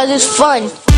do cause it's fun.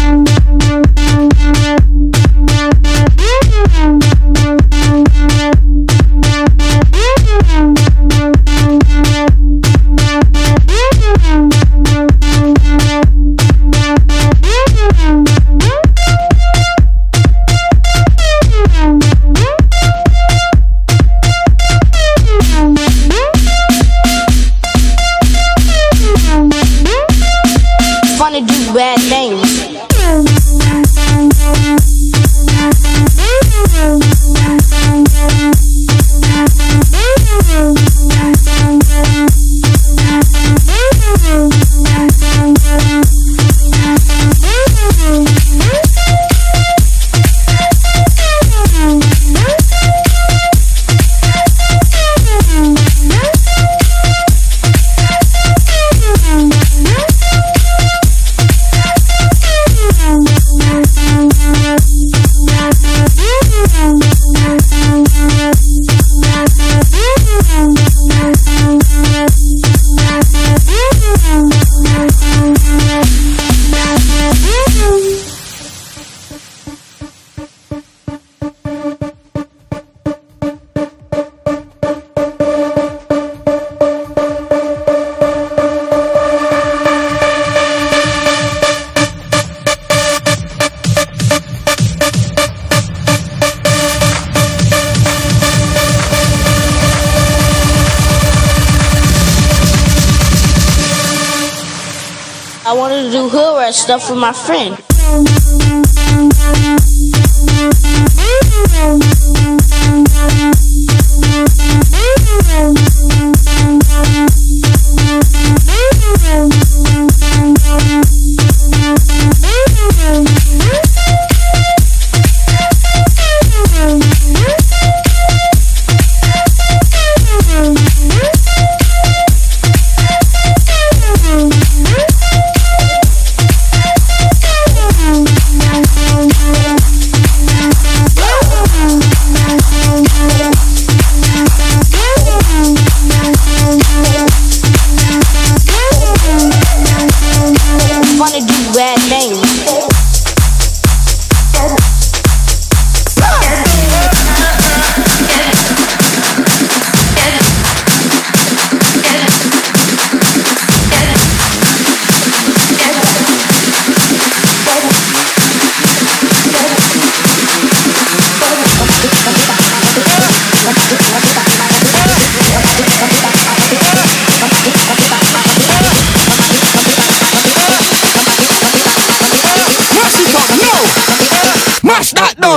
My friend.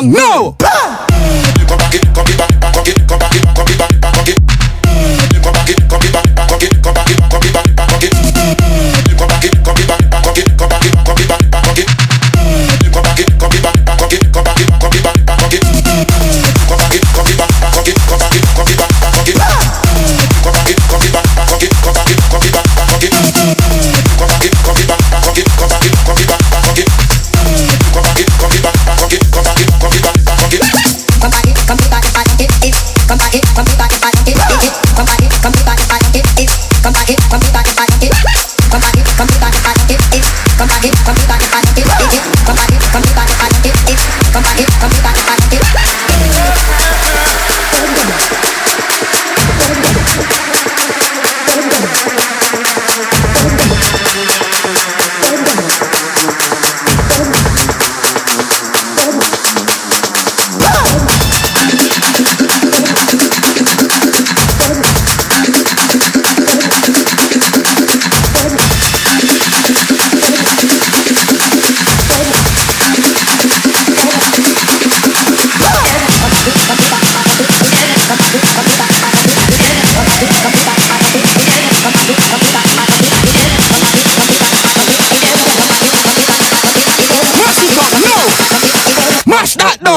That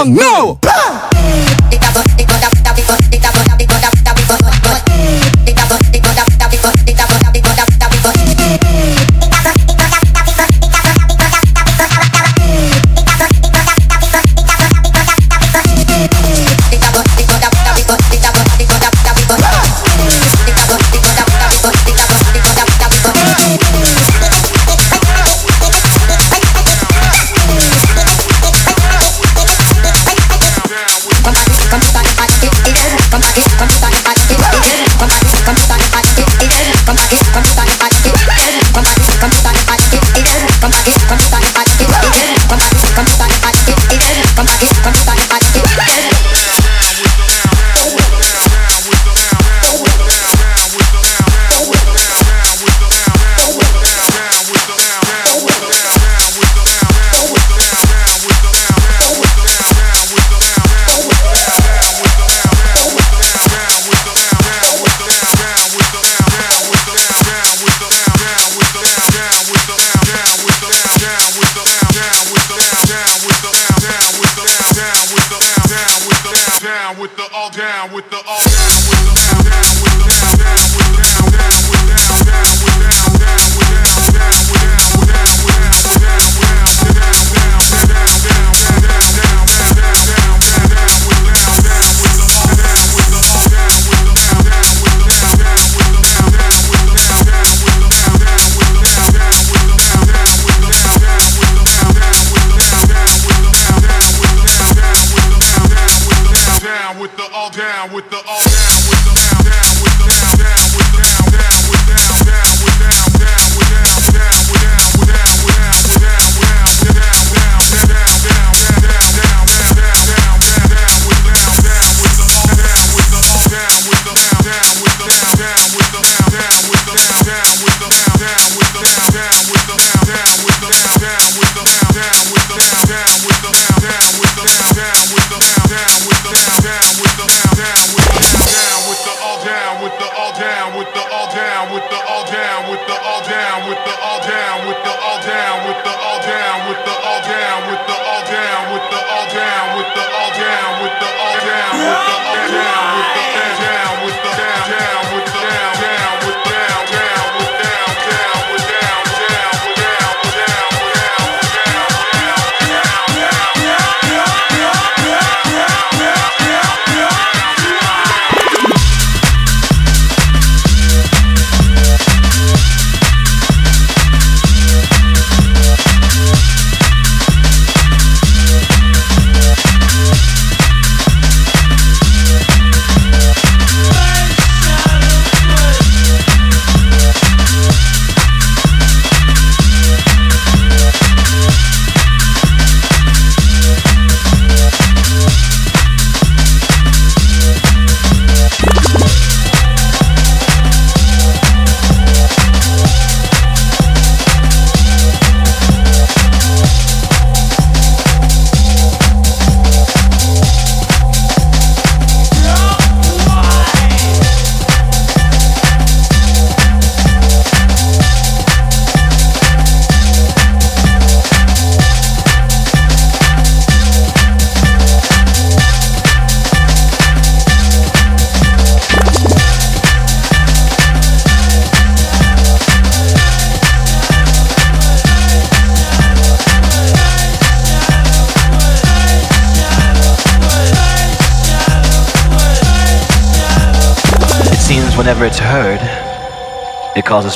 no!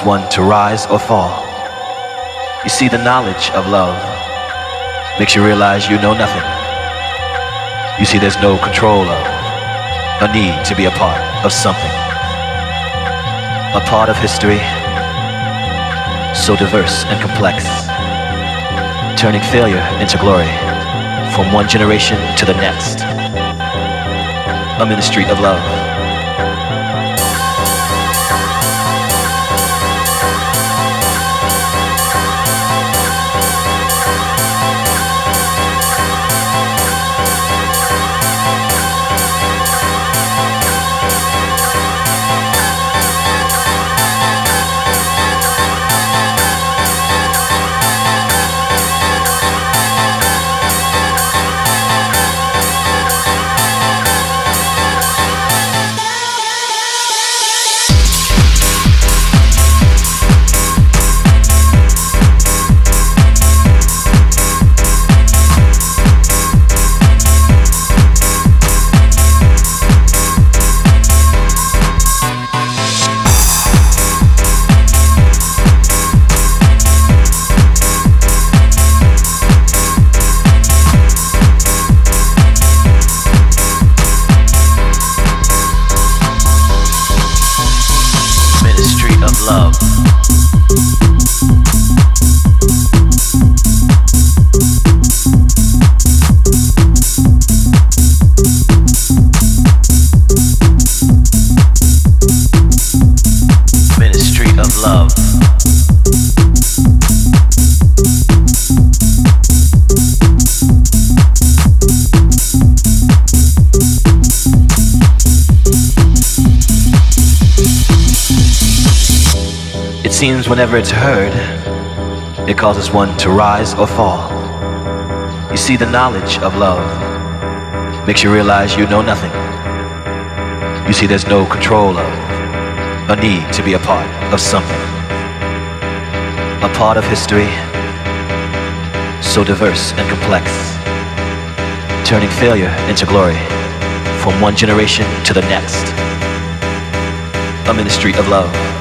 One to rise or fall. You see, the knowledge of love makes you realize you know nothing. You see, there's no control of, a need to be a part of something. A part of history, so diverse and complex, turning failure into glory from one generation to the next. A ministry of love. Whenever it's heard, it causes one to rise or fall. You see, the knowledge of love makes you realize you know nothing. You see, there's no control of, a need to be a part of something. A part of history, so diverse and complex, turning failure into glory from one generation to the next. A ministry of love.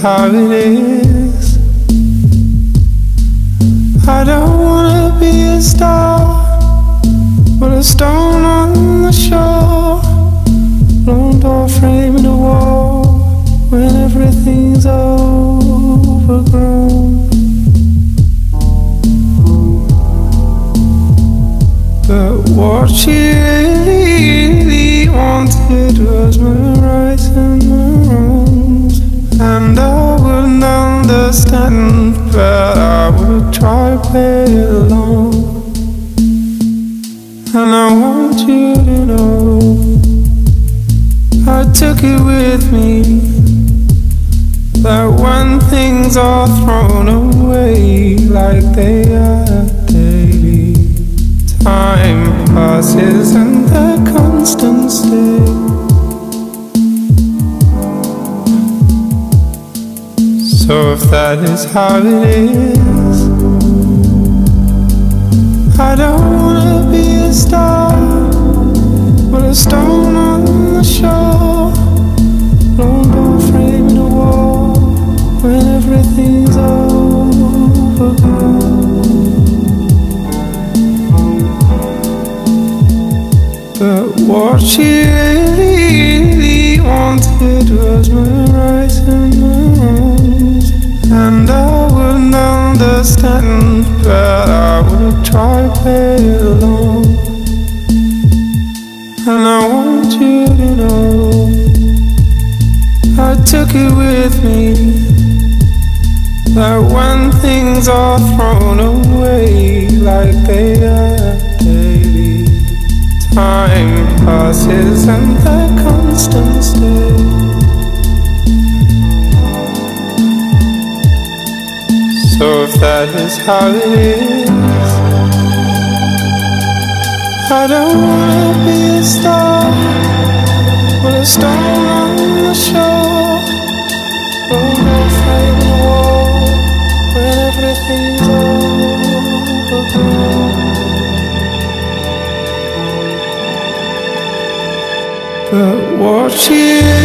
How it is, understand, but I would try to play along. And I want you to know I took it with me that when things are thrown away like they are daily, time passes and that is how it is, I don't wanna be a star, but a stone on the shore, lone door framing a wall when everything's overgrown. But what she really, really wanted was my rights and my wrongs. And I wouldn't understand, but I would try to play along. And I want you to know I took it with me that when things are thrown away like they are daily, time passes and the constant stay. So if that is how it is, I don't wanna be a star, but a stone on the shore, or frame the wall when everything's overgrown. But what really